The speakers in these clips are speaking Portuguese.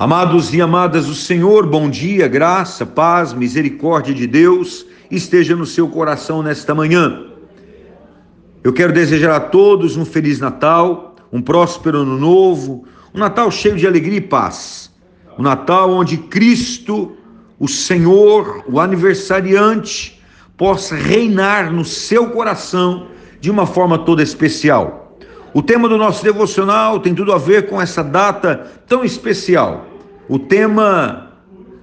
Amados e amadas do Senhor, bom dia, graça, paz, misericórdia de Deus esteja no seu coração nesta manhã. Eu quero desejar a todos um feliz Natal, um próspero ano novo, um Natal cheio de alegria e paz. Um Natal onde Cristo, o Senhor, o aniversariante, possa reinar no seu coração de uma forma toda especial. O tema do nosso devocional tem tudo a ver com essa data tão especial. O tema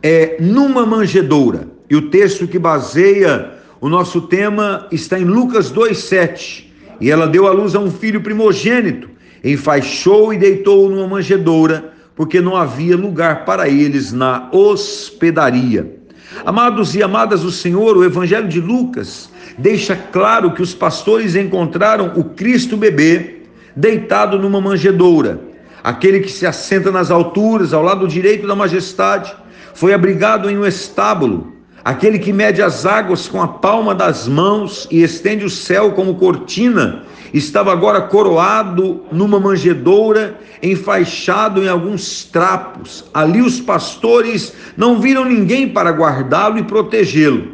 é numa manjedoura. E o texto que baseia o nosso tema está em Lucas 2:7. E ela deu à luz a um filho primogênito, enfaixou e deitou numa manjedoura, porque não havia lugar para eles na hospedaria. Amados e amadas do Senhor, o Evangelho de Lucas deixa claro que os pastores encontraram o Cristo bebê deitado numa manjedoura aquele que se assenta nas alturas, ao lado direito da majestade, foi abrigado em um estábulo, aquele que mede as águas com a palma das mãos e estende o céu como cortina, estava agora coroado numa manjedoura, enfaixado em alguns trapos. Ali os pastores não viram ninguém para guardá-lo e protegê-lo,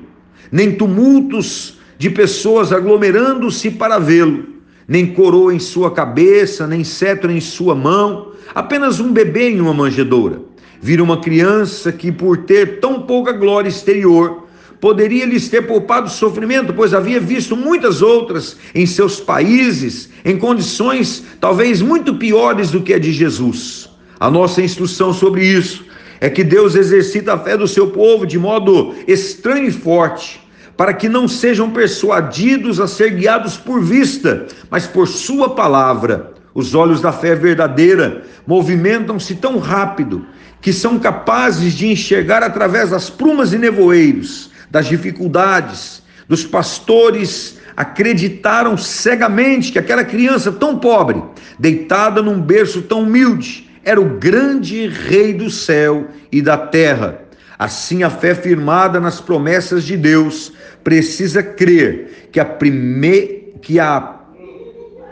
nem tumultos de pessoas aglomerando-se para vê-lo nem coroa em sua cabeça, nem cetro em sua mão, apenas um bebê em uma manjedoura. Vira uma criança que, por ter tão pouca glória exterior, poderia lhes ter poupado sofrimento, pois havia visto muitas outras em seus países, em condições talvez muito piores do que a de Jesus. A nossa instrução sobre isso é que Deus exercita a fé do seu povo de modo estranho e forte para que não sejam persuadidos a ser guiados por vista, mas por Sua palavra. Os olhos da fé verdadeira movimentam-se tão rápido que são capazes de enxergar através das plumas e nevoeiros, das dificuldades, dos pastores acreditaram cegamente que aquela criança tão pobre, deitada num berço tão humilde, era o grande rei do céu e da terra. Assim, a fé firmada nas promessas de Deus precisa crer que a, prime... que a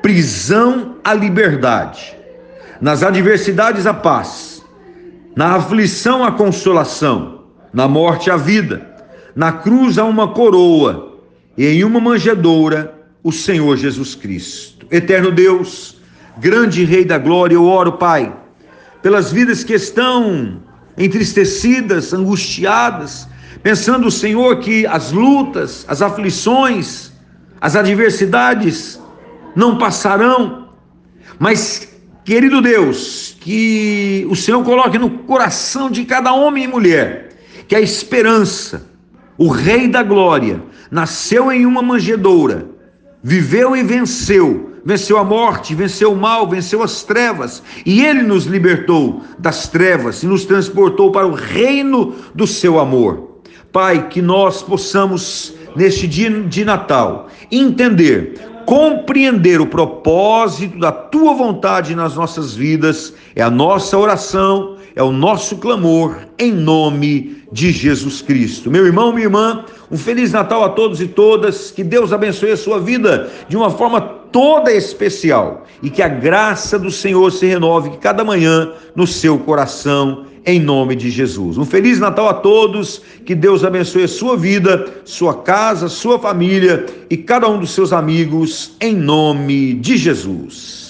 prisão a liberdade, nas adversidades a paz, na aflição a consolação, na morte a vida, na cruz a uma coroa e em uma manjedoura o Senhor Jesus Cristo. Eterno Deus, grande Rei da glória, eu oro, Pai, pelas vidas que estão entristecidas, angustiadas, pensando, Senhor, que as lutas, as aflições, as adversidades não passarão, mas, querido Deus, que o Senhor coloque no coração de cada homem e mulher que a esperança, o Rei da Glória, nasceu em uma manjedoura, viveu e venceu venceu a morte, venceu o mal, venceu as trevas, e ele nos libertou das trevas e nos transportou para o reino do seu amor. Pai, que nós possamos, neste dia de Natal, entender, compreender o propósito da tua vontade nas nossas vidas, é a nossa oração, é o nosso clamor, em nome de Jesus Cristo. Meu irmão, minha irmã, um Feliz Natal a todos e todas, que Deus abençoe a sua vida de uma forma toda especial e que a graça do Senhor se renove cada manhã no seu coração, em nome de Jesus. Um Feliz Natal a todos, que Deus abençoe a sua vida, sua casa, sua família e cada um dos seus amigos, em nome de Jesus.